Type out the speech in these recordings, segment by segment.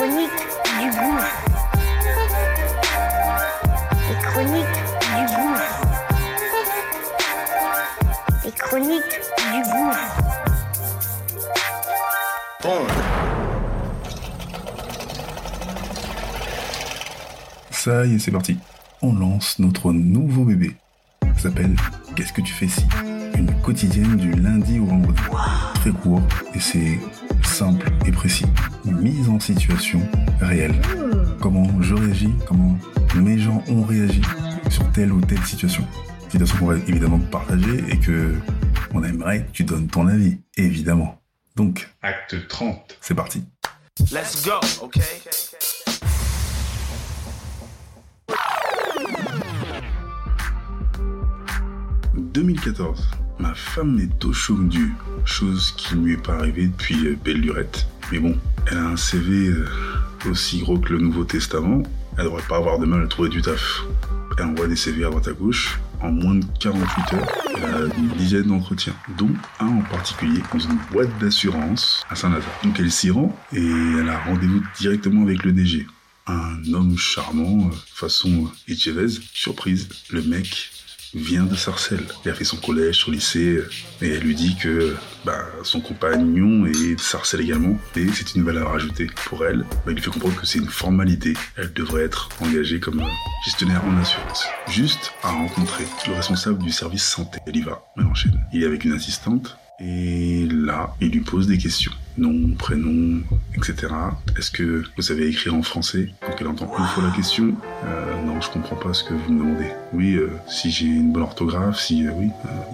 La chronique du gouffre. Les chroniques du gouffre. Les chroniques du gouffre. Ça y est, c'est parti. On lance notre nouveau bébé. Ça s'appelle Qu'est-ce que tu fais si? Une quotidienne du lundi au vendredi. Très court et c'est simple et précis. Une mise en situation réelle. Comment je réagis, comment mes gens ont réagi sur telle ou telle situation. Situation qu'on va évidemment partager et que on aimerait que tu donnes ton avis, évidemment. Donc, Acte 30. c'est parti. Let's go, okay? 2014. Ma femme est au chaume du, chose qui ne lui est pas arrivée depuis euh, belle lurette. Mais bon, elle a un CV euh, aussi gros que le Nouveau Testament, elle devrait pas avoir de mal à trouver du taf. Elle envoie des CV à droite à gauche. En moins de 48 heures, elle a une dizaine d'entretiens, dont un en particulier dans une boîte d'assurance à Saint-Lazare. Donc elle s'y rend et elle a rendez-vous directement avec le DG. Un homme charmant, euh, façon Etchevez. Surprise, le mec vient de Sarcelles. Il a fait son collège, son lycée, et elle lui dit que bah, son compagnon est de Sarcelles également, et c'est une valeur ajoutée pour elle. Bah, il lui fait comprendre que c'est une formalité. Elle devrait être engagée comme gestionnaire en assurance. Juste à rencontrer le responsable du service santé. Elle y va, elle enchaîne. Il est avec une assistante, et là, il lui pose des questions. Nom, prénom, etc. Est-ce que vous savez écrire en français Donc elle entend une fois la question. Euh, non, je comprends pas ce que vous me demandez. Oui, euh, si j'ai une bonne orthographe, si euh, oui,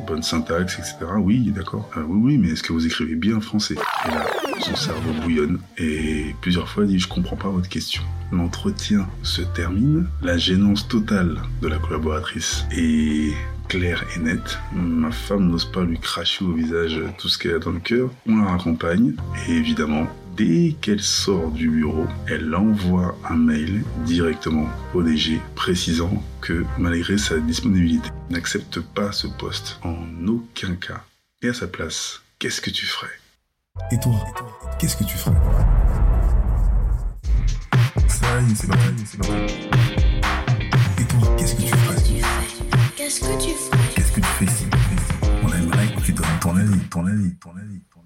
bonne syntaxe, etc. Oui, d'accord. Oui, oui, mais est-ce que vous écrivez bien français? Et là, son cerveau bouillonne et plusieurs fois dit je comprends pas votre question. L'entretien se termine, la gênance totale de la collaboratrice est claire et nette. Ma femme n'ose pas lui cracher au visage tout ce qu'elle a dans le cœur. On la raccompagne et évidemment, dès qu'elle sort du bureau, elle envoie un mail directement au DG précisant que malgré sa disponibilité, elle n'accepte pas ce poste en aucun cas. Et à sa place, qu'est-ce que tu ferais? Et toi, qu'est-ce que tu ferais? Ça y est, c'est c'est parti. Ton avis, ton avis, ton avis,